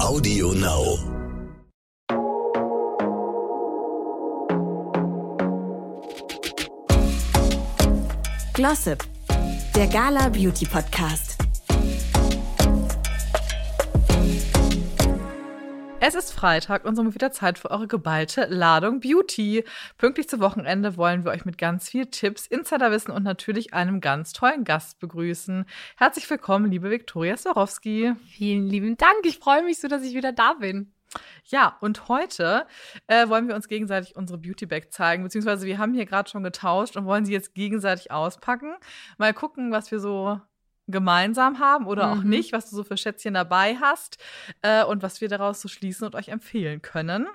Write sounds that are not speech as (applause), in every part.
Audio Now. Glossip, der Gala Beauty Podcast. Es ist Freitag und somit wieder Zeit für eure geballte Ladung Beauty. Pünktlich zu Wochenende wollen wir euch mit ganz viel Tipps, Insiderwissen und natürlich einem ganz tollen Gast begrüßen. Herzlich willkommen, liebe Viktoria Swarovski. Vielen lieben Dank. Ich freue mich so, dass ich wieder da bin. Ja, und heute äh, wollen wir uns gegenseitig unsere Beauty Bag zeigen, beziehungsweise wir haben hier gerade schon getauscht und wollen sie jetzt gegenseitig auspacken. Mal gucken, was wir so gemeinsam haben oder auch Mhm. nicht, was du so für Schätzchen dabei hast äh, und was wir daraus so schließen und euch empfehlen können.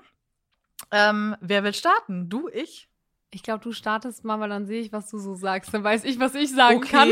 Ähm, wer will starten? Du, ich? Ich glaube, du startest mal, weil dann sehe ich, was du so sagst. Dann weiß ich, was ich sagen kann.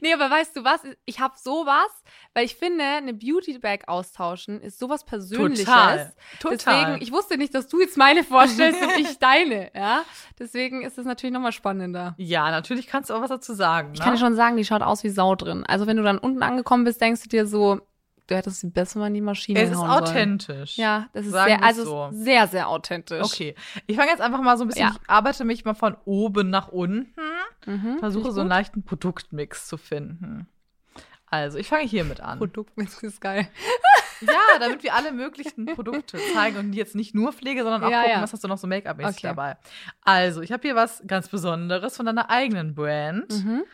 Nee, aber weißt du was? Ich habe sowas, weil ich finde, eine Beauty Bag austauschen ist sowas Persönliches. Total. Total. Deswegen, ich wusste nicht, dass du jetzt meine vorstellst und ich deine, (laughs) ja. Deswegen ist es natürlich nochmal spannender. ja, natürlich kannst du auch was dazu sagen. Ich ne? kann dir schon sagen, die schaut aus wie Sau drin. Also wenn du dann unten angekommen bist, denkst du dir so, du hättest sie besser mal in die Maschine es ist hauen sollen. authentisch. Ja, das ist Sagen sehr, also so. sehr, sehr authentisch. Okay. Ich fange jetzt einfach mal so ein bisschen, Ja. ich arbeite mich mal von oben nach unten. Mhm, Versuche so einen leichten Produktmix zu finden. Also, ich fange hiermit an. Produktmix ist geil. (laughs) Ja, damit wir alle möglichen Produkte zeigen und jetzt nicht nur Pflege, sondern auch Ja, gucken, ja. was hast du noch so Make-up-mäßig Okay. dabei. Also, ich habe hier was ganz Besonderes von deiner eigenen Brand. Mhm.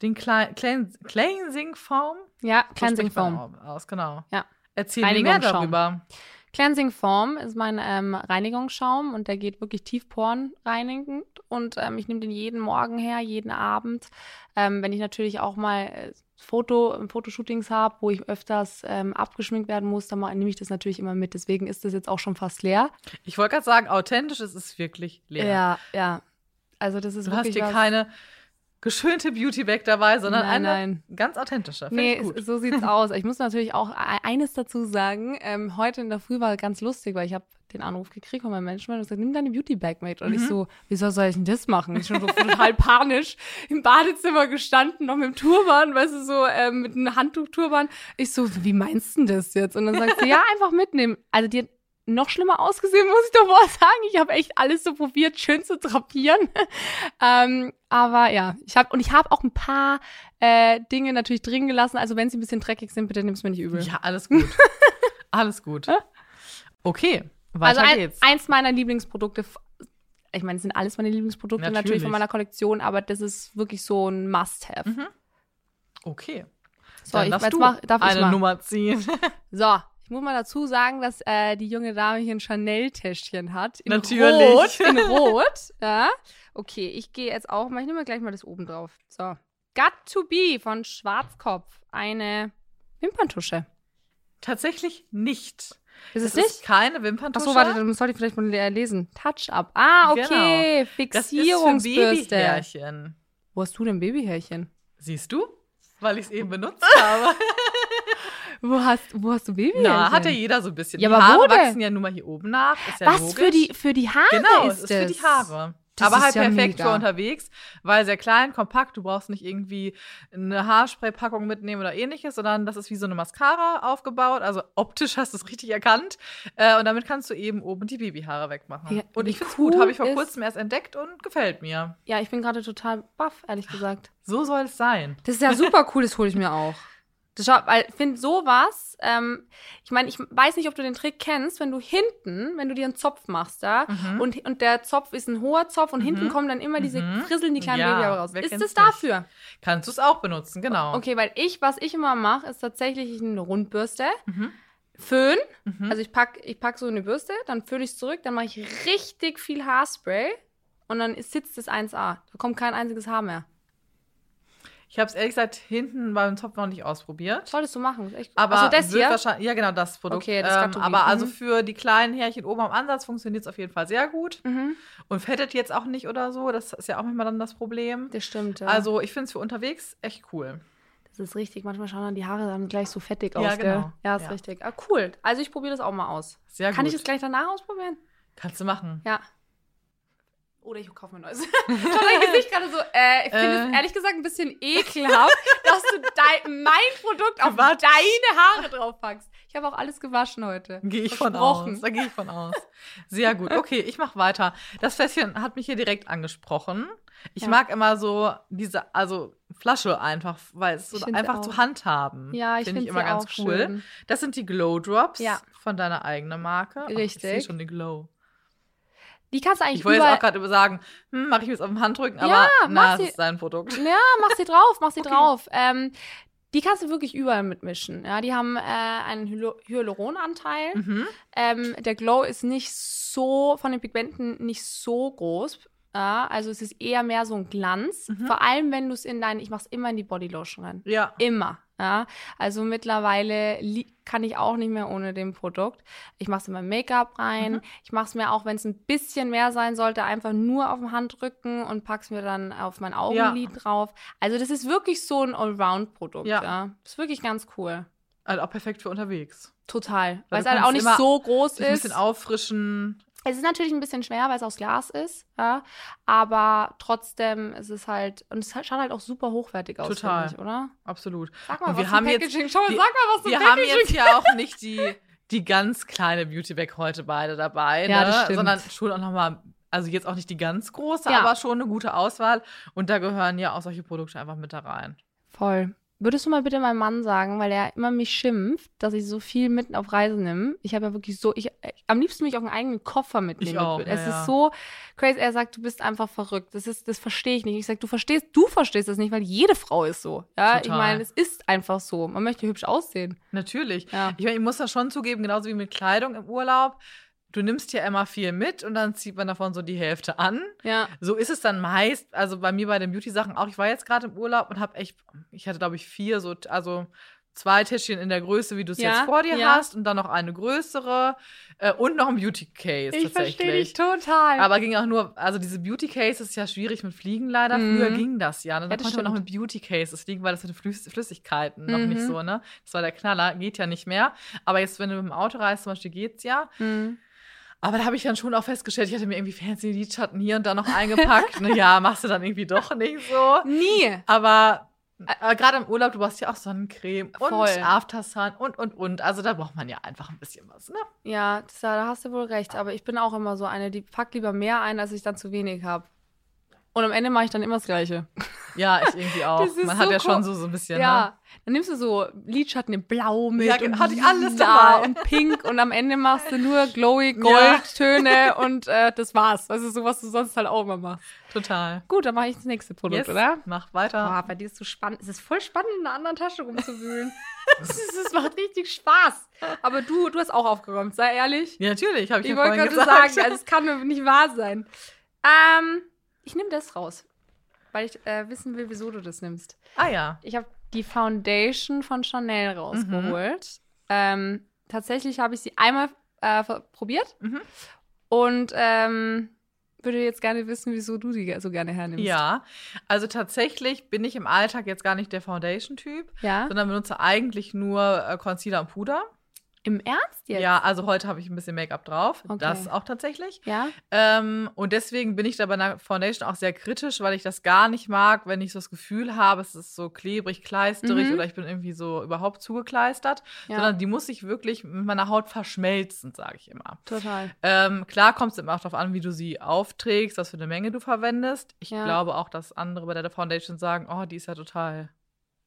Den Cleansing Foam. Ja, Cleansing Foam. Aus, genau. Ja. Erzähl mir mehr darüber. Cleansing Foam ist mein ähm, Reinigungsschaum und der geht wirklich Tiefporen reinigend und ähm, ich nehme den jeden Morgen her, jeden Abend. Ähm, wenn ich natürlich auch mal äh, Foto, Fotoshootings habe, wo ich öfters ähm, abgeschminkt werden muss, dann nehme ich das natürlich immer mit. Deswegen ist das jetzt auch schon fast leer. Ich wollte gerade sagen, authentisch, es ist wirklich leer. Ja, ja. Also das ist Du hast wirklich hier was- keine geschönte Beauty-Bag dabei, sondern Nein, eine nein. ganz authentische. Find Nee, ich so sieht's (laughs) aus. Ich muss natürlich auch e- eines dazu sagen. Ähm, heute in der Früh war ganz lustig, weil ich habe den Anruf gekriegt von meinem Management und gesagt, nimm deine Beauty Bag mit. Und ich Mhm. so, wieso soll ich denn das machen? Ich schon so total (laughs) panisch im Badezimmer gestanden, noch mit dem Turban, weißt du, so ähm, mit einem Handtuch-Turban. Ich so, wie meinst du denn das jetzt? Und dann sagt sie, (laughs) ja, einfach mitnehmen. Also die hat noch schlimmer ausgesehen, muss ich doch mal sagen. Ich habe echt alles so probiert, schön zu drapieren. (laughs) ähm, aber ja, ich habe und ich habe auch ein paar äh, Dinge natürlich drin gelassen. Also wenn sie ein bisschen dreckig sind, bitte nimm's mir nicht übel. Ja, alles gut. (laughs) alles gut. Okay, weiter also ein, geht's. eins meiner Lieblingsprodukte. Ich meine, es sind alles meine Lieblingsprodukte natürlich. Natürlich. von meiner Kollektion, aber das ist wirklich so ein Must-Have. Mhm. okay. So, Dann ich jetzt mach, darf ich eine mal. Nummer ziehen. (laughs) So, ich muss mal dazu sagen, dass äh, die junge Dame hier ein Chanel-Täschchen hat. In Natürlich. Rot. In (laughs) Rot. Ja. Okay, ich gehe jetzt auch mal. Ich nehme gleich mal das oben drauf. So. Got to be von Schwarzkopf. Eine Wimperntusche. Tatsächlich nicht. Ist es Es ist nicht? keine Wimperntusche. Achso, warte, dann sollte ich vielleicht mal äh, lesen. Touch-up. Ah, okay. Genau. ist für Fixierungsbürste. Babyhärchen. Wo hast du denn Babyhärchen? Siehst du? Weil ich es eben benutzt habe. (laughs) Wo hast, wo hast du Babyhärchen? Na, hat ja jeder so ein bisschen. Ja, die aber Haare wachsen ja nun mal hier oben nach. Ja Was logisch. für die, für die Haare Genau, ist ist für die? Haare. Das aber halt ja perfekt mega. für unterwegs, weil sehr klein, kompakt. Du brauchst nicht irgendwie eine Haarspray-Packung mitnehmen oder ähnliches, sondern das ist wie so eine Mascara aufgebaut. Also optisch hast du es richtig erkannt. Äh, und damit kannst du eben oben die Babyhaare wegmachen. Ja, und ich finde es cool gut. Habe ich vor kurzem erst entdeckt und gefällt mir. Ja, ich bin gerade total baff, ehrlich gesagt. So soll es sein. Das ist ja super cool, das hole ich mir auch. Das schau, weil ich finde sowas, ähm, ich meine, ich weiß nicht, ob du den Trick kennst, wenn du hinten, wenn du dir einen Zopf machst, da, Mhm. und, und der Zopf ist ein hoher Zopf und hinten kommen dann immer diese Mhm. Frisseln, die kleinen Ja, Babyhaare raus. Ist das dafür? Kannst du es auch benutzen, genau. Okay, weil ich, was ich immer mache, ist tatsächlich eine Rundbürste, Mhm. Föhn, Mhm. also ich pack, ich pack so eine Bürste, dann föhne ich es zurück, dann mache ich richtig viel Haarspray und dann sitzt es 1A. Da kommt kein einziges Haar mehr. Ich habe es ehrlich gesagt hinten beim Topf noch nicht ausprobiert. Solltest du machen. Echt Aber Achso, das wird hier? wahrscheinlich, ja genau, das Produkt. Okay, das ähm, aber also Mhm. für die kleinen Härchen oben am Ansatz funktioniert es auf jeden Fall sehr gut. Mhm. Und fettet jetzt auch nicht oder so. Das ist ja auch manchmal dann das Problem. Das stimmt, ja. Also ich finde es für unterwegs echt cool. das ist richtig. Manchmal schauen dann die Haare dann gleich so fettig aus, Ja, gell? genau. Ja, ist Ja. richtig. Ah, cool. Also ich probiere das auch mal aus. Sehr Kann gut. ich das gleich danach ausprobieren? Kannst du machen. Ja. Oder ich kaufe mir ein neues. (laughs) Schau dein Gesicht gerade so. Äh, ich finde Äh. es ehrlich gesagt ein bisschen ekelhaft, dass du dein, mein Produkt auf Gewatscht. deine Haare drauf packst. Ich habe auch alles gewaschen heute. Gehe ich von aus. Da gehe ich von aus. Sehr gut. Okay, ich mache weiter. Das Fässchen hat mich hier direkt angesprochen. Ich Ja. mag immer so diese, also Flasche einfach, weil es so Ich find einfach auch. zu handhaben. Ja, ich finde finde ich immer ganz auch cool. Schön. Das sind die Glow Drops Ja. von deiner eigenen Marke. Ach, ich Richtig. sehe schon den Glow. Die kannst du eigentlich Ich wollte jetzt auch gerade sagen, hm, mache ich mir jetzt auf dem Handrücken, aber Ja, na, mach das sie- ist dein Produkt. Ja, mach sie drauf, mach sie Okay. drauf. Ähm, die kannst du wirklich überall mitmischen. Ja, die haben äh, einen Hyaluronanteil. Mhm. Ähm, der Glow ist nicht so, von den Pigmenten nicht so groß. Ja, also es ist eher mehr so ein Glanz. Mhm. Vor allem, wenn du es in dein, ich mach's immer in die Bodylotion rein. Ja. Immer. Ja, also mittlerweile kann ich auch nicht mehr ohne dem Produkt. Ich mache es in mein Make-up rein. Mhm. Ich mache es mir auch, wenn es ein bisschen mehr sein sollte, einfach nur auf dem Handrücken und pack's mir dann auf mein Augenlid drauf. Also das ist wirklich so ein Allround-Produkt. Ja. Ja. Ist wirklich ganz cool. Also auch perfekt für unterwegs. Total. Weil Weil es halt auch nicht so groß Sich ein ist. bisschen auffrischen. Es ist natürlich ein bisschen schwer, weil es aus Glas ist, ja. Aber trotzdem ist es halt, und es schaut halt auch super hochwertig aus, Total. ich, oder? Absolut. Sag mal, Und was wir haben jetzt- Packaging. Schau mal, wir- sag mal, was Wir haben jetzt ja auch nicht die, die ganz kleine Beauty Bag heute beide dabei, Ja, ne? das stimmt. sondern schon auch nochmal, also jetzt auch nicht die ganz große, Ja. aber schon eine gute Auswahl. Und da gehören ja auch solche Produkte einfach mit da rein. Voll. Würdest du mal bitte meinem Mann sagen, weil er immer mich schimpft, dass ich so viel mitten auf Reisen nehme. Ich habe ja wirklich so, ich äh, am liebsten mich auch einen eigenen Koffer mitnehmen. Ich auch, ja, es ja. ist so crazy. Er sagt, du bist einfach verrückt. Das ist, das verstehe ich nicht. Ich sage, du verstehst, du verstehst das nicht, weil jede Frau ist so. Ja, ich Total. meine, es ist einfach so. Man möchte hübsch aussehen. Natürlich. Ja. Ich, meine, ich muss das schon zugeben, genauso wie mit Kleidung im Urlaub. Du nimmst ja immer viel mit und dann zieht man davon so die Hälfte an. Ja. So ist es dann meist, also bei mir bei den Beauty-Sachen auch. Ich war jetzt gerade im Urlaub und habe echt, ich hatte glaube ich vier, so, also zwei Täschchen in der Größe, wie du es Ja, jetzt vor dir ja. hast und dann noch eine größere äh, und noch ein Beauty-Case Ich verstehe dich tatsächlich. total. Aber ging auch nur, also diese Beauty-Case ist ja schwierig mit Fliegen leider. Mhm. Früher ging das ja. Ne? Da Ja, konnte man noch mit Beauty-Cases fliegen, weil das mit den Flüss Flüssigkeiten noch nicht Mhm. so, ne? Das war der Knaller, geht ja nicht mehr. Aber jetzt, wenn du mit dem Auto reist, zum Beispiel, geht's ja. Hm. Aber da habe ich dann schon auch festgestellt, ich hatte mir irgendwie fancy Lidschatten hier und da noch eingepackt. ne, ja, machst du dann irgendwie doch nicht so. Nie. Aber äh, gerade im Urlaub, du brauchst ja auch Sonnencreme und Voll. Aftersun und, und, und. Also da braucht man ja einfach ein bisschen was, ne? Ja, da hast du wohl recht. Aber ich bin auch immer so eine, die packt lieber mehr ein, als ich dann zu wenig habe. Und am Ende mache ich dann immer das Gleiche. Ja, ich irgendwie (laughs) auch. Das ist Man so hat ja ko- schon so, so ein bisschen, ne? Ja, dann nimmst du so Lidschatten in Blau mit Ja, und hatte ich alles dabei. und Pink und am Ende machst du nur (laughs) glowy Ja. Goldtöne und äh, das war's. Also so, was du sonst halt auch immer machst. Total. Gut, dann mache ich das nächste Produkt, Yes, oder? Mach weiter. Boah, bei dir ist so spannend. Es ist voll spannend, in einer anderen Tasche rumzuwühlen. (laughs) Es macht richtig Spaß. Aber du, du hast auch aufgeräumt, sei ehrlich. Ja, natürlich, habe ich, Ich ja wollte vorhin gerade gesagt. sagen, also es kann nicht wahr sein. Ähm, ich nehme das raus, weil ich äh, wissen will, wieso du das nimmst. ah ja. Ich habe die Foundation von Chanel rausgeholt. Ähm, tatsächlich habe ich sie einmal äh, probiert Mhm. und ähm, würde jetzt gerne wissen, wieso du die so gerne hernimmst. Ja, also tatsächlich bin ich im Alltag jetzt gar nicht der Foundation-Typ, Ja? sondern benutze eigentlich nur äh, Concealer und Puder. Im Ernst jetzt? Ja, also heute habe ich ein bisschen Make-up drauf. Okay. Das auch tatsächlich. Ja? Ähm, und deswegen bin ich da bei einer Foundation auch sehr kritisch, weil ich das gar nicht mag, wenn ich so das Gefühl habe, es ist so klebrig, kleisterig Mhm. oder ich bin irgendwie so überhaupt zugekleistert. Ja. Sondern die muss ich wirklich mit meiner Haut verschmelzen, sage ich immer. Total. Ähm, klar kommt es immer auch darauf an, wie du sie aufträgst, was für eine Menge du verwendest. Ich Ja. glaube auch, dass andere bei der Foundation sagen, oh, die ist ja total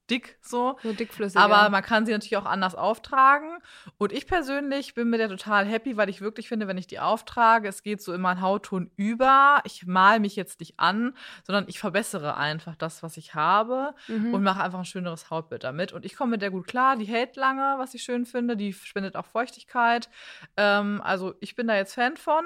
dick so. So dickflüssig. Aber man kann sie natürlich auch anders auftragen. Und ich persönlich bin mit der total happy, weil ich wirklich finde, wenn ich die auftrage, es geht so in meinen Hautton über. Ich mal mich jetzt nicht an, sondern ich verbessere einfach das, was ich habe mhm. und mache einfach ein schöneres Hautbild damit. Und ich komme mit der gut klar. Die hält lange, was ich schön finde. Die spendet auch Feuchtigkeit. Ähm, also ich bin da jetzt Fan von.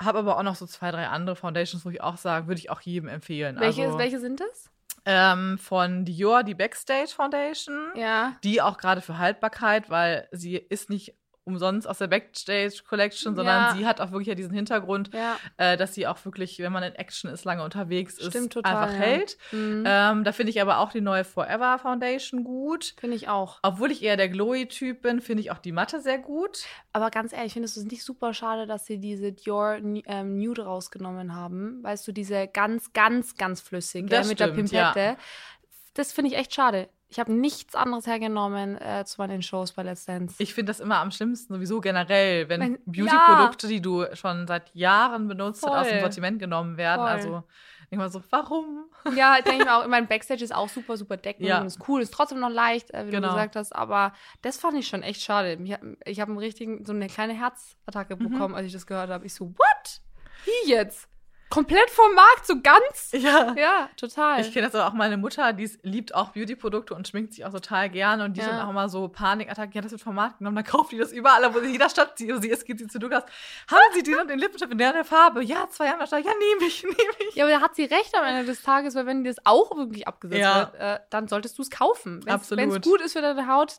Habe aber auch noch so zwei, drei andere Foundations, wo ich auch sagen, würde ich auch jedem empfehlen. welche, also, welche sind das? Ähm, von Dior, die Backstage Foundation. Ja. Die auch gerade für Haltbarkeit, weil sie ist nicht umsonst aus der Backstage Collection, sondern Ja. sie hat auch wirklich ja diesen Hintergrund, Ja. äh, dass sie auch wirklich, wenn man in Action ist, lange unterwegs ist, Stimmt total, einfach ja. hält. Mhm. Ähm, da finde ich aber auch die neue Forever Foundation gut. Finde ich auch. Obwohl ich eher der Glowy-Typ bin, finde ich auch die Matte sehr gut. Aber ganz ehrlich, findest du es nicht super schade, dass sie diese Dior ähm, Nude rausgenommen haben? Weißt du, diese ganz, ganz, ganz flüssige Das mit der stimmt, Pimpette. Das finde ich echt schade. Ich habe nichts anderes hergenommen äh, zu meinen Shows bei Let's Dance. Ich finde das immer am schlimmsten, sowieso generell, wenn Wenn- Beauty-Produkte, die du schon seit Jahren benutzt, Voll. aus dem Sortiment genommen werden. Voll. Also mal so, warum? ja, denke ich mir auch, mein Backstage ist auch super, super deckend Ja. und ist cool, ist trotzdem noch leicht, äh, wie Genau. du gesagt hast. Aber das fand ich schon echt schade. Ich habe ich hab einen richtigen, so eine kleine Herzattacke Mhm. bekommen, als ich das gehört habe. Ich so, what? Wie jetzt? Komplett vom Markt, so ganz? Ja. Ja, total. Ich kenne das aber auch meine Mutter, die liebt auch Beauty-Produkte und schminkt sich auch total gerne und die Ja. sind auch immer so Panikattacken, ja, das wird vom Markt genommen, dann kauft die das überall, wo sie in jeder Stadt sie, wo sie ist, geht sie zu Douglas. Haben Sie den und den Lippenstift in der, der Farbe? Ja, zwei Jahre ja, nehme ich, (laughs) nehme ich. Ja, aber da hat sie recht am Ende des Tages, weil wenn dir das auch wirklich abgesetzt Ja. wird, äh, dann solltest du es kaufen. Wenn Absolut. es gut ist für deine Haut,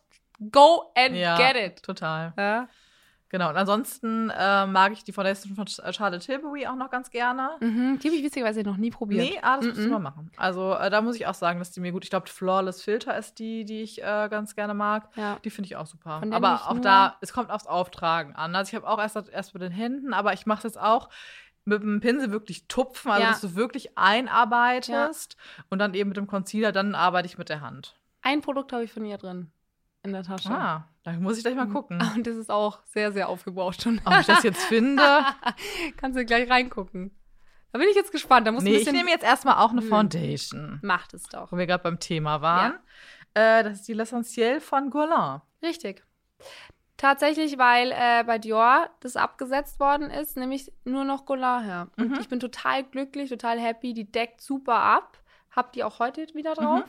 go and Ja, get it. total. Ja. Genau, und ansonsten äh, mag ich die Foundation von Charlotte Tilbury auch noch ganz gerne. Mhm. Die habe ich witzigerweise noch nie probiert. Nee, ah, das musst du Mhm. mal machen. Also äh, da muss ich auch sagen, dass die mir gut. Ich glaube, Flawless Filter ist die, die ich äh, ganz gerne mag. Ja. Die finde ich auch super. Aber auch da, es kommt aufs Auftragen an. Also ich habe auch erst, erst mit den Händen, aber ich mache es jetzt auch mit dem Pinsel wirklich tupfen, also Ja. dass du wirklich einarbeitest und dann eben mit dem Concealer, dann arbeite ich mit der Hand. Ein Produkt habe ich von ihr drin in der Tasche. Ah, da muss ich gleich mal gucken, (laughs) Und das ist auch sehr, sehr aufgebraucht schon. ob ich das jetzt finde. (laughs) Kannst du gleich reingucken. Da bin ich jetzt gespannt. Da muss nee, ich nehme jetzt erstmal auch eine Hm. Foundation, Macht es doch. wo wir gerade beim Thema waren. Äh, das ist die L'Essentiel von Guerlain. Richtig. Tatsächlich, weil äh, bei Dior das abgesetzt worden ist, nämlich nur noch Goulart her. Und Mhm. ich bin total glücklich, total happy. Die deckt super ab. Hab die auch heute wieder drauf.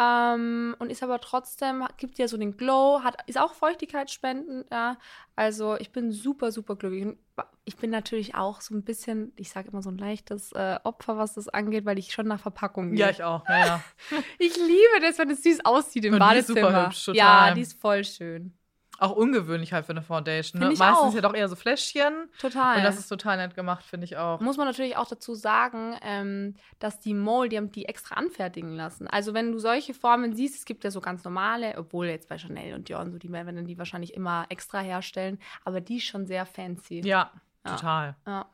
Ähm, und ist aber trotzdem, gibt ja so den Glow, hat, ist auch feuchtigkeitsspendend. Ja. Also ich bin super, super glücklich. Und ich bin natürlich auch so ein bisschen, ich sage immer so ein leichtes äh, Opfer, was das angeht, weil ich schon nach Verpackung gehe. Ja, ich auch. Ja, ja. (laughs) ich liebe das, wenn es süß aussieht im Und die ist Badezimmer. super hübsch, total. Ja, die ist voll schön. Auch ungewöhnlich halt für eine Foundation. Ne? Meistens auch. ja doch eher so Fläschchen. Total. Und das ist total nett gemacht, finde ich auch. Muss man natürlich auch dazu sagen, ähm, dass die Mole, die haben die extra anfertigen lassen. Also wenn du solche Formen siehst, es gibt ja so ganz normale, obwohl jetzt bei Chanel und Dior und so, die werden die wahrscheinlich immer extra herstellen, aber die ist schon sehr fancy. Ja, Ja. total. Ja.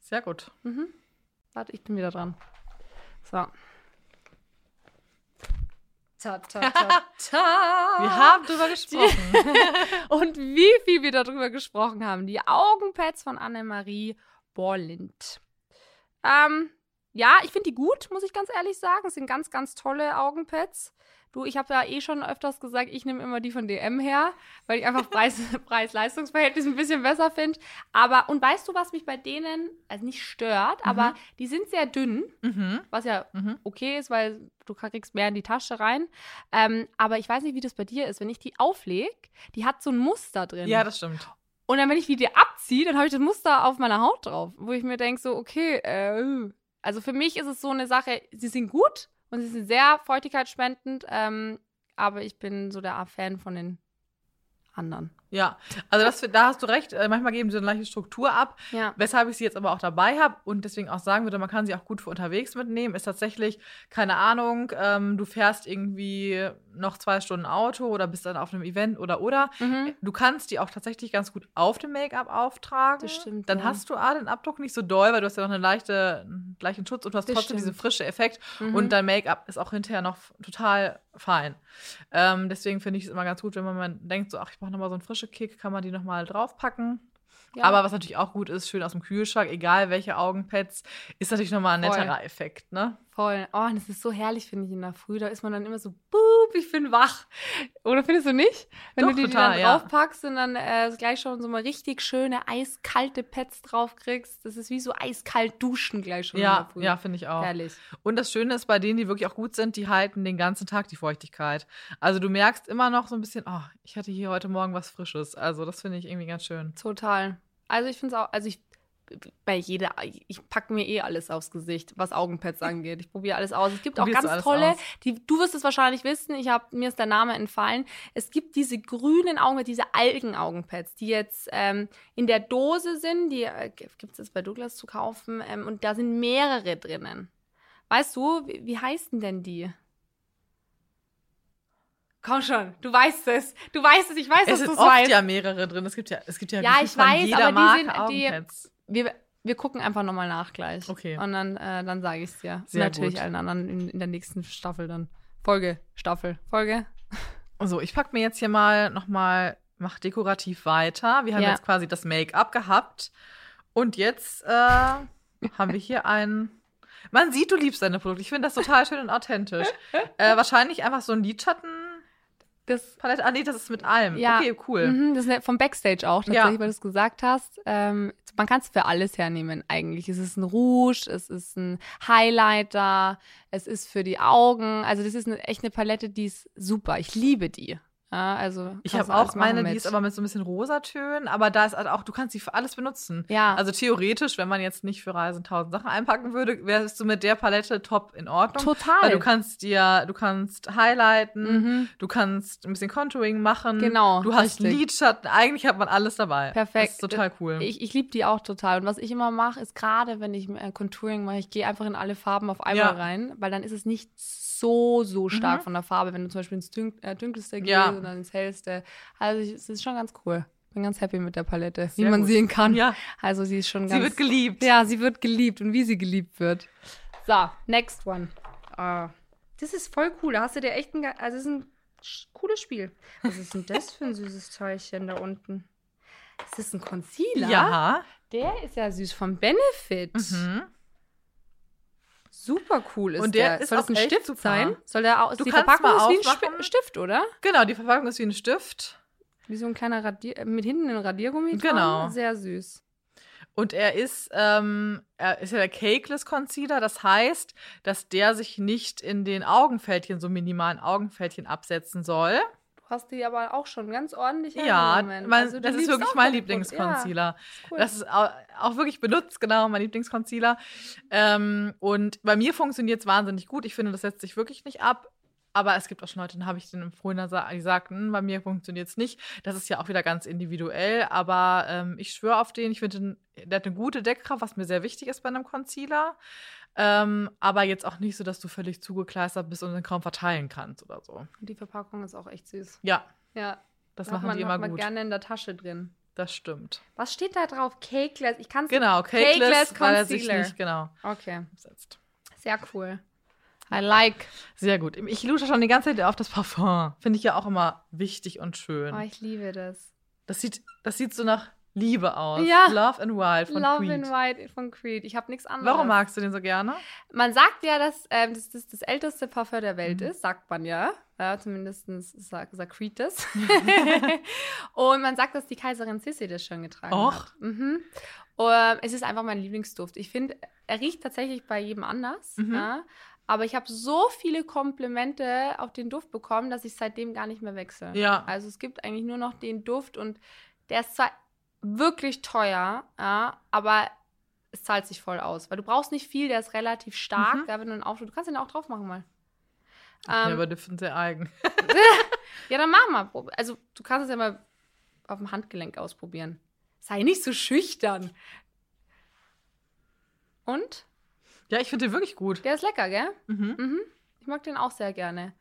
Sehr gut. Mhm. Warte, ich bin wieder dran. So. Ta, ta, ta, ta. Wir haben drüber gesprochen. (laughs) Und wie viel wir darüber gesprochen haben. Die Augenpads von Annemarie Borlind. Ähm, ja, ich finde die gut, muss ich ganz ehrlich sagen. Es sind ganz, ganz tolle Augenpads. Du, ich habe ja eh schon öfters gesagt, ich nehme immer die von DM her, weil ich einfach (laughs) Preis- Preis-Leistungs-Verhältnis ein bisschen besser finde. Aber, und weißt du, was mich bei denen, also nicht stört, aber die sind sehr dünn, mhm. was ja Mhm. okay ist, weil du kriegst mehr in die Tasche rein. Ähm, aber ich weiß nicht, wie das bei dir ist. Wenn ich die auflege, die hat so ein Muster drin. Ja, das stimmt. Und dann, wenn ich die dir abziehe, dann habe ich das Muster auf meiner Haut drauf, wo ich mir denke, so, okay, äh, also für mich ist es so eine Sache, sie sind gut und sie sind sehr feuchtigkeitsspendend, ähm, aber ich bin so der Fan von den anderen. Ja, also das, da hast du recht. Äh, Manchmal geben sie eine leichte Struktur ab. Ja. Weshalb ich sie jetzt aber auch dabei habe und deswegen auch sagen würde, man kann sie auch gut für unterwegs mitnehmen, ist tatsächlich, keine Ahnung, ähm, du fährst irgendwie noch zwei Stunden Auto oder bist dann auf einem Event oder oder. Mhm. Du kannst die auch tatsächlich ganz gut auf dem Make-up auftragen. Das stimmt, Dann ja. hast du A, den Abdruck nicht so doll, weil du hast ja noch einen leichte, gleichen Schutz und du hast Das trotzdem stimmt. diesen frischen Effekt. Mhm. Und dein Make-up ist auch hinterher noch total fein. Ähm, deswegen finde ich es immer ganz gut, wenn man denkt, so, ach, ich brauche nochmal so einen frischen Kick, kann man die nochmal draufpacken. Ja. Aber was natürlich auch gut ist, schön aus dem Kühlschrank, egal welche Augenpads, ist natürlich nochmal ein Voll. netterer Effekt, ne? Voll. Oh, und das ist so herrlich, finde ich, in der Früh. Da ist man dann immer so, boop, ich bin wach. Oder findest du nicht? Wenn Doch, du die, total, die ja. dann draufpackst und dann äh, gleich schon so mal richtig schöne, eiskalte Pads draufkriegst. Das ist wie so eiskalt duschen gleich schon in Ja, der Früh. ja, finde ich auch. Herrlich. Und das Schöne ist bei denen, die wirklich auch gut sind, die halten den ganzen Tag die Feuchtigkeit. Also du merkst immer noch so ein bisschen, oh, ich hatte hier heute Morgen was Frisches. Also das finde ich irgendwie ganz schön. Total. Also ich finde es auch, also ich bei jeder, ich packe mir eh alles aufs Gesicht, was Augenpads angeht. Ich probiere alles aus. Es gibt auch Probierst ganz tolle, aus? die, du wirst es wahrscheinlich wissen, ich habe mir ist der Name entfallen. Es gibt diese grünen Augenpads, diese Algen-Augenpads, die jetzt ähm, in der Dose sind, die äh, gibt es jetzt bei Douglas zu kaufen ähm, und da sind mehrere drinnen. Weißt du, wie, wie heißen denn die? Komm schon, du weißt es. Du weißt es, ich weiß, Es dass sind du es oft weißt. ja mehrere drin. Es gibt ja, es gibt ja, Ja, ich von weiß, jeder aber die Marke sind- die- Augenpads. Wir, wir gucken einfach nochmal nach gleich. Okay. Und dann, äh, dann sage ich es dir. Sehr Natürlich gut. allen anderen in, in der nächsten Staffel dann. Folge, Staffel, Folge. So, ich packe mir jetzt hier mal nochmal, mach dekorativ weiter. Wir haben Ja. jetzt quasi das Make-up gehabt. Und jetzt äh, haben wir hier ein. Man sieht, du liebst deine Produkte. Ich finde das total schön und authentisch. (laughs) Äh, wahrscheinlich einfach so ein Lidschattenpalette. Das, Ah, nee, das ist mit allem. Ja. Okay, cool. mhm, das ist vom Backstage auch, tatsächlich, Ja. weil du es gesagt hast. Ähm, man kann es für alles hernehmen, eigentlich. Es ist ein Rouge, es ist ein Highlighter, es ist für die Augen. Also, das ist eine, echt eine Palette, die ist super. Ich liebe die. Ja, also, Ich habe auch meine, machen die mit. ist aber mit so ein bisschen Rosatönen, aber da ist halt auch, du kannst sie für alles benutzen. Ja. Also theoretisch, wenn man jetzt nicht für Reisen tausend Sachen einpacken würde, wärst du mit der Palette top in Ordnung. Total. Weil du kannst dir, du kannst highlighten, Mhm. du kannst ein bisschen Contouring machen. Genau, Du hast richtig. Lidschatten, eigentlich hat man alles dabei. Perfekt. Das ist total cool. Ich, ich liebe die auch total. Und was ich immer mache, ist gerade, wenn ich äh, Contouring mache, ich gehe einfach in alle Farben auf einmal Ja. rein, weil dann ist es nicht so, so stark Mhm. von der Farbe, wenn du zum Beispiel ins Dün äh, Dunkelste gehst Ja. und dann ins Hellste. Also ich, es ist schon ganz cool. Bin ganz happy mit der Palette, wie Sehr man gut. sehen kann. ja, Also sie ist schon sie ganz... wird geliebt. Ja, sie wird geliebt und wie sie geliebt wird. So, next one. Ah, das ist voll cool. Da hast du dir echt ein, also es ist ein cooles Spiel. Was ist denn das für ein süßes Teilchen da unten? Das ist ein Concealer. Ja. Der ist ja süß vom Benefit. Mhm. Super cool ist Und der der. ist Soll das ein Stift super. sein? Soll der auch, Du die kannst Verpackung ist wie ein. Sp Stift, oder? Genau, die Verpackung ist wie ein Stift. Wie so ein kleiner Radier äh, mit hinten ein Radiergummi dran. Genau. Sehr süß. Und er ist, ähm, er ist ja der Cakeless Concealer. Das heißt, dass der sich nicht in den Augenfältchen, so minimalen Augenfältchen absetzen soll. Du hast die aber auch schon ganz ordentlich Ja, mein, Also du das ist wirklich mein. Lieblingsconcealer. Ja, cool. Das ist auch, auch wirklich benutzt, genau, mein Lieblingsconcealer. Ähm, und bei mir funktioniert es wahnsinnig gut. Ich finde, das setzt sich wirklich nicht ab. Aber es gibt auch schon Leute, dann habe ich den vorhin gesagt, die sagten, hm, bei mir funktioniert es nicht. Das ist ja auch wieder ganz individuell. Aber ähm, ich schwöre auf den. Ich finde, der hat eine gute Deckkraft, was mir sehr wichtig ist bei einem Concealer. Ähm, aber jetzt auch nicht so, dass du völlig zugekleistert bist und den kaum verteilen kannst oder so. Die Verpackung ist auch echt süß. Ja, Ja, das machen man, die immer man gut. gerne in der Tasche drin. Das stimmt. Was steht da drauf? Cakeless. Ich kann es Genau, Cakeless Cakeless, weil er sich Concealer. nicht genau Okay, setzt. sehr cool. I like. Sehr gut. Ich lusche schon die ganze Zeit auf das Parfum. Finde ich ja auch immer wichtig und schön. Oh, ich liebe das. Das sieht, das sieht so nach Liebe aus. Ja. Love and Wild von Love Creed. in White von Creed. Ich habe nichts anderes. Warum magst du den so gerne? Man sagt ja, dass ähm, das, das das älteste Parfum der Welt Mhm. ist, sagt man ja. Ja, zumindest sagt, sagt Creed das. (laughs) und man sagt, dass die Kaiserin Sissi das schon getragen Och. hat. Mhm. Und es ist einfach mein Lieblingsduft. Ich finde, er riecht tatsächlich bei jedem anders. Mhm. Ja. Aber ich habe so viele Komplimente auf den Duft bekommen, dass ich seitdem gar nicht mehr wechsle. Ja. Also es gibt eigentlich nur noch den Duft und der ist zwar wirklich teuer, ja, aber es zahlt sich voll aus. Weil du brauchst nicht viel, der ist relativ stark, Mhm. ja, wenn du einen. Du kannst den auch drauf machen mal. Okay, Ähm, aber dürfen sehr eigen. (laughs) (laughs) ja, dann mach mal. Also du kannst es ja mal auf dem Handgelenk ausprobieren. Sei nicht so schüchtern. Und? Ja, ich finde den wirklich gut. Der ist lecker, gell? Mhm. Mhm. Ich mag den auch sehr gerne.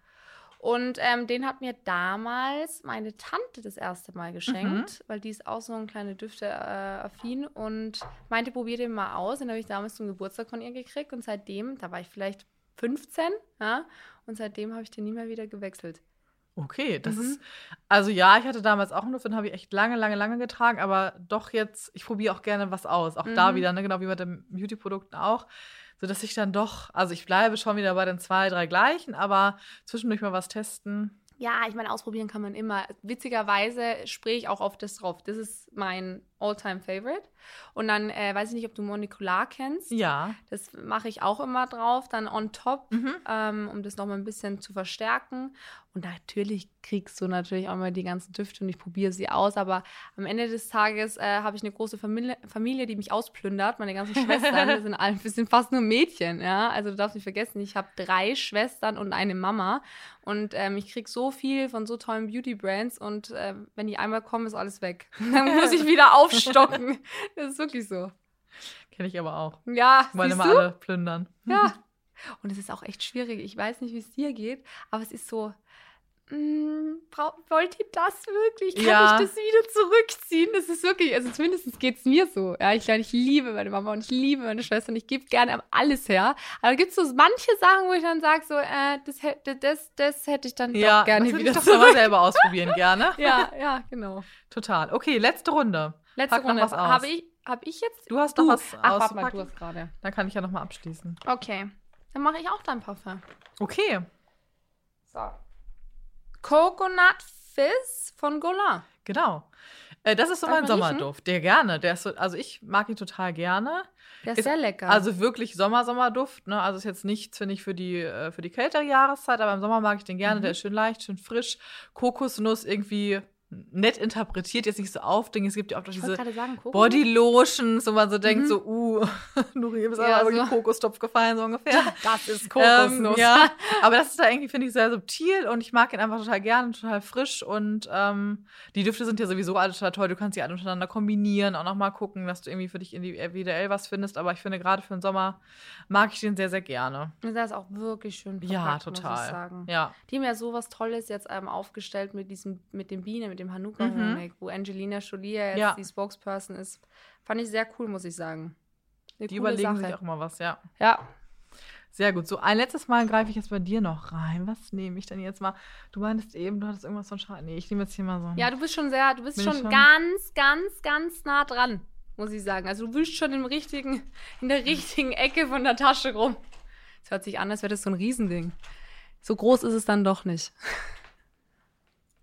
Und ähm, den hat mir damals meine Tante das erste Mal geschenkt, weil die ist auch so ein kleiner Düfte-affin und meinte, probier den mal aus. Den habe ich damals zum Geburtstag von ihr gekriegt und seitdem, da war ich vielleicht 15, ja, und seitdem habe ich den nie mehr wieder gewechselt. Okay, das Mhm. ist. Also ja, ich hatte damals auch einen Duft, den habe ich echt lange, lange, lange getragen, aber doch jetzt, ich probiere auch gerne was aus. Auch da Mhm. wieder, ne, genau wie bei den Beauty-Produkten auch. So dass ich dann doch, also ich bleibe schon wieder bei den zwei, drei gleichen, aber zwischendurch mal was testen. Ja, ich meine, ausprobieren kann man immer. Witzigerweise spreche ich auch auf das drauf. Das ist mein All-Time-Favorite. Und dann äh, weiß ich nicht, ob du Monocular kennst. Ja. Das mache ich auch immer drauf, dann on top, Mhm. ähm, um das nochmal ein bisschen zu verstärken. Und natürlich kriegst du natürlich auch mal die ganzen Düfte und ich probiere sie aus. Aber am Ende des Tages äh, habe ich eine große Familie, Familie, die mich ausplündert. Meine ganzen Schwestern, (laughs) sind, alle, sind fast nur Mädchen. Ja? Also du darfst nicht vergessen, ich habe drei Schwestern und eine Mama. Und ähm, ich kriege so viel von so tollen Beauty-Brands. Und äh, wenn die einmal kommen, ist alles weg. (laughs) Dann muss ich wieder (laughs) aufstocken. (laughs) das ist wirklich so. Kenne ich aber auch. Ja, Wollen immer du? alle plündern. (laughs) Ja. Und es ist auch echt schwierig. Ich weiß nicht, wie es dir geht, aber es ist so. mm, Wollt ihr das wirklich? Kann Ja. ich das wieder zurückziehen? Das ist wirklich, also zumindest geht es mir so. Ja, ich ich liebe meine Mama und ich liebe meine Schwester und ich gebe gerne alles her. Aber gibt es so manche Sachen, wo ich dann sage, so, äh, das, hätte- das, das hätte ich dann Ja, doch gerne das wieder ich doch zurück. selber ausprobieren, gerne. (laughs) Ja, ja, genau. Total. Okay, letzte Runde. Letzte Pack noch Runde. was aus. Habe ich, hab ich jetzt? Du hast doch was Ach, mal, du hast gerade. Dann kann ich ja nochmal abschließen. Okay. Dann mache ich auch dein Parfum. Okay, So. Coconut Fizz von Golan. genau. Äh, das ist so Darf mein? Sommerduft. Der gerne. Der ist so, also ich mag ihn total gerne. Der ist, Ist- sehr lecker. Also wirklich Sommer-Sommerduft. Ne? Also ist jetzt nichts, finde ich, für die, äh, für die kältere Jahreszeit, aber im Sommer mag ich den gerne. Mhm. Der ist schön leicht, schön frisch. Kokosnuss irgendwie nett interpretiert, jetzt nicht so aufdringend. Es gibt ja auch diese gerade sagen, Coconut. Body Lotions, wo man so denkt, Mhm. so, uh, (laughs) Nuri ist Ja, aber wirklich so. Kokostopf gefallen, so ungefähr. (laughs) Das ist Ähm, ja, (laughs) aber das ist da irgendwie, finde ich, sehr subtil und ich mag ihn einfach total gerne, total frisch und ähm, die Düfte sind ja sowieso alle total toll. Du kannst sie alle miteinander kombinieren, auch nochmal gucken, dass du irgendwie für dich individuell was findest. Aber ich finde, gerade für den Sommer mag ich den sehr, sehr gerne. Der ist auch wirklich schön verpackt, Ja, muss ich total. sagen. Ja, Die haben ja sowas Tolles jetzt ähm, aufgestellt mit diesem, mit dem Biene, mit dem Mhm. Hanukkah-Honig, wo Angelina Jolie jetzt Ja. die Spokesperson ist. Fand ich sehr cool, muss ich sagen. Eine die überlegen Sache. sich auch immer was, ja. Ja, Sehr gut. So, ein letztes Mal greife ich jetzt bei dir noch rein. Was nehme ich denn jetzt mal? Du meintest eben, du hattest irgendwas von Schaden. Nee, ich nehme jetzt hier mal so ja, du bist schon sehr, du bist schon, schon? ganz, ganz, ganz nah dran, muss ich sagen. Also du wühlst schon im richtigen, in der richtigen Ecke von der Tasche rum. Es hört sich an, als wäre das so ein Riesending. So groß ist es dann doch nicht. (laughs)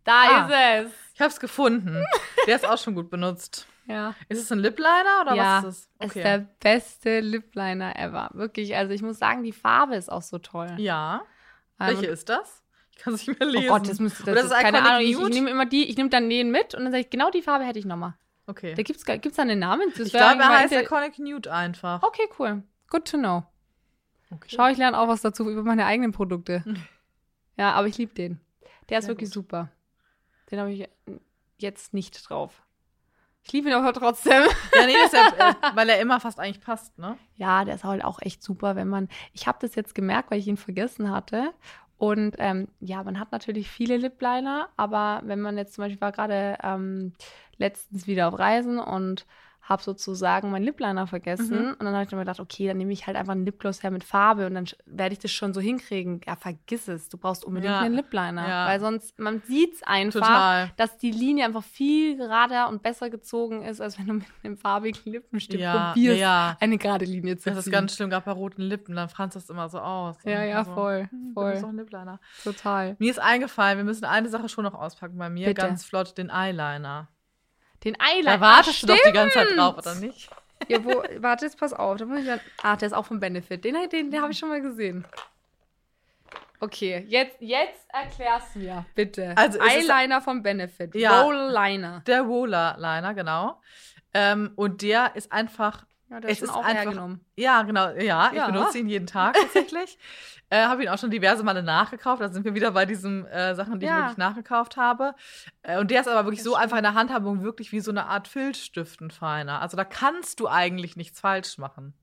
Da Ah. ist es. Ich habe es gefunden. Der ist auch schon gut benutzt. (laughs) Ja. Ist es ein Lip Liner oder Ja, was ist es? Ist der beste Lip Liner ever. Wirklich. Also ich muss sagen, die Farbe ist auch so toll. Ja. Ähm, Welche ist das? Ich kann es nicht mehr Oh lesen. Gott, das müsste das Oder ist ist keine Iconic Ahnung. Ich, ich nehme immer die, ich nehme dann den mit und dann sage ich, genau die Farbe hätte ich nochmal. Okay. Da gibt's gibt's da einen Namen? Das ich glaube, er heißt Iconic Nude einfach. Okay, cool. Good to know. Okay. Schau, ich lerne auch was dazu über meine eigenen Produkte. (laughs) Ja, aber ich liebe den. Der ist wirklich gut. super. Den habe ich jetzt nicht drauf. Ich liebe ihn aber trotzdem. Ja, nee, ja, (laughs) äh, weil er immer fast eigentlich passt, ne? Ja, der ist halt auch echt super, wenn man. Ich habe das jetzt gemerkt, weil ich ihn vergessen hatte. Und ähm, ja, man hat natürlich viele Lip Liner, aber wenn man jetzt zum Beispiel war gerade ähm, letztens wieder auf Reisen und habe sozusagen meinen Lip Liner vergessen Mhm. und dann habe ich mir gedacht, okay, dann nehme ich halt einfach einen Lipgloss her mit Farbe und dann werde ich das schon so hinkriegen. Ja, vergiss es, du brauchst unbedingt Ja. einen Lip Liner, Ja. weil sonst man sieht's einfach Total. dass die Linie einfach viel gerader und besser gezogen ist, als wenn du mit einem farbigen Lippenstift Ja, probierst, ja. eine gerade Linie zu Das ist ziehen. ganz schlimm, gerade bei roten Lippen, dann franzt das immer so aus. Ja, Und ja, so, voll, hm, voll. Das ist doch ein Lip Liner. Total. Mir ist eingefallen, wir müssen eine Sache schon noch auspacken bei mir, Bitte. ganz flott, den Eyeliner. Den Eyeliner. Da wartest Ah, du doch die ganze Zeit drauf, oder nicht? Ja, wo, warte, jetzt pass auf. Da muss ich dann, ah, der ist auch vom Benefit. Den, den, den habe ich schon mal gesehen. Okay, jetzt, jetzt erklär's mir, bitte. Also, ist- Eyeliner vom Benefit. Ja. Roll Liner. Der Roller Liner, genau. Ähm, und der ist einfach Ja, der Es ist auch einfach- hergenommen. Ja, genau. Ja, ich Ja. benutze ihn jeden Tag tatsächlich. (laughs) äh, habe ihn auch schon diverse Male nachgekauft. Da sind wir wieder bei diesen äh, Sachen, die ich Ja. wirklich nachgekauft habe. Äh, und der ist aber wirklich Das so stimmt. einfach in der Handhabung wirklich wie so eine Art Filzstift ein feiner. Also da kannst du eigentlich nichts falsch machen.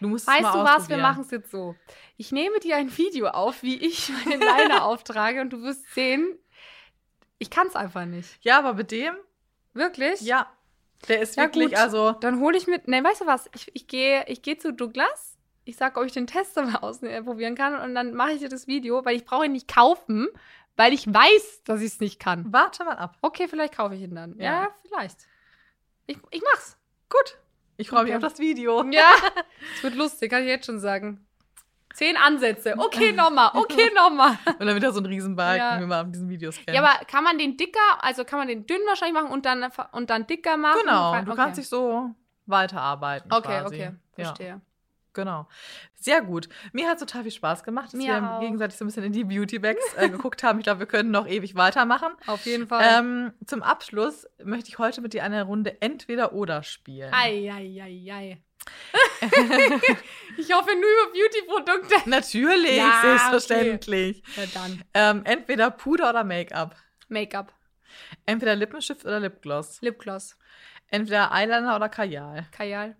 Du musst es Weißt du was? Wir machen es jetzt so. Ich nehme dir ein Video auf, wie ich meinen Liner (laughs) auftrage und du wirst sehen, ich kann es einfach nicht. Ja, aber mit dem, Wirklich? ja, der ist Ja, wirklich, gut. also Dann hole ich mit. Ne, weißt du was? Ich, ich gehe ich gehe zu Douglas. Ich sage, ob ich den Tester mal ausprobieren kann. Und dann mache ich dir das Video, weil ich brauche ihn nicht kaufen, weil ich weiß, dass ich es nicht kann. warte mal ab. Okay, vielleicht kaufe ich ihn dann. Ja, Ja. vielleicht. Ich, ich mach's. Gut. Ich freue mich Okay. auf das Video. Ja. (laughs) Es wird lustig, kann ich jetzt schon sagen. Zehn Ansätze. Okay, nochmal. Okay, nochmal. Und dann wieder so ein Riesenbalken, Ja. wie man auf diesen Videos kennt. Ja, aber kann man den dicker, also kann man den dünn wahrscheinlich machen und dann, und dann dicker machen? Genau, Okay. du kannst dich so weiterarbeiten. Okay, quasi. okay. Ja, Verstehe. Genau. Sehr gut. Mir hat es total viel Spaß gemacht, dass Mir wir auch. gegenseitig so ein bisschen in die Beauty-Bags äh, geguckt haben. Ich glaube, wir können noch ewig weitermachen. Auf jeden Fall. Ähm, zum Abschluss möchte ich heute mit dir eine Runde Entweder-Oder spielen. Ei, ei, ei, ei. (laughs) ich hoffe nur über Beauty-Produkte. Natürlich, Ja, selbstverständlich. Ja, dann. Ähm, entweder Puder oder Make-up. Make-up, Entweder Lippenstift oder Lipgloss. Lipgloss, Entweder Eyeliner oder Kajal. Kajal.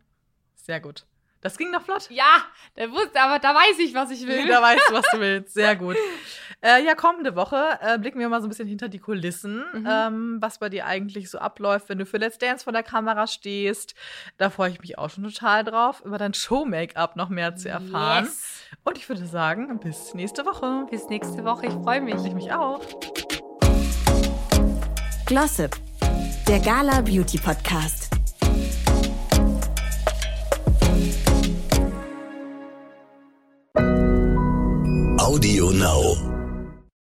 Sehr gut. Das ging noch flott. Ja, der wusste, aber da weiß ich, was ich will. Da weißt du, was du (laughs) willst. Sehr gut. Äh, ja, kommende Woche äh, blicken wir mal so ein bisschen hinter die Kulissen, Mhm. ähm, was bei dir eigentlich so abläuft, wenn du für Let's Dance vor der Kamera stehst. Da freue ich mich auch schon total drauf, über dein Show-Make-up noch mehr zu erfahren. Yes. Und ich würde sagen, bis nächste Woche. Bis nächste Woche. Ich freue mich. Ich mich auch. Glossip, der Gala Beauty Podcast. Now.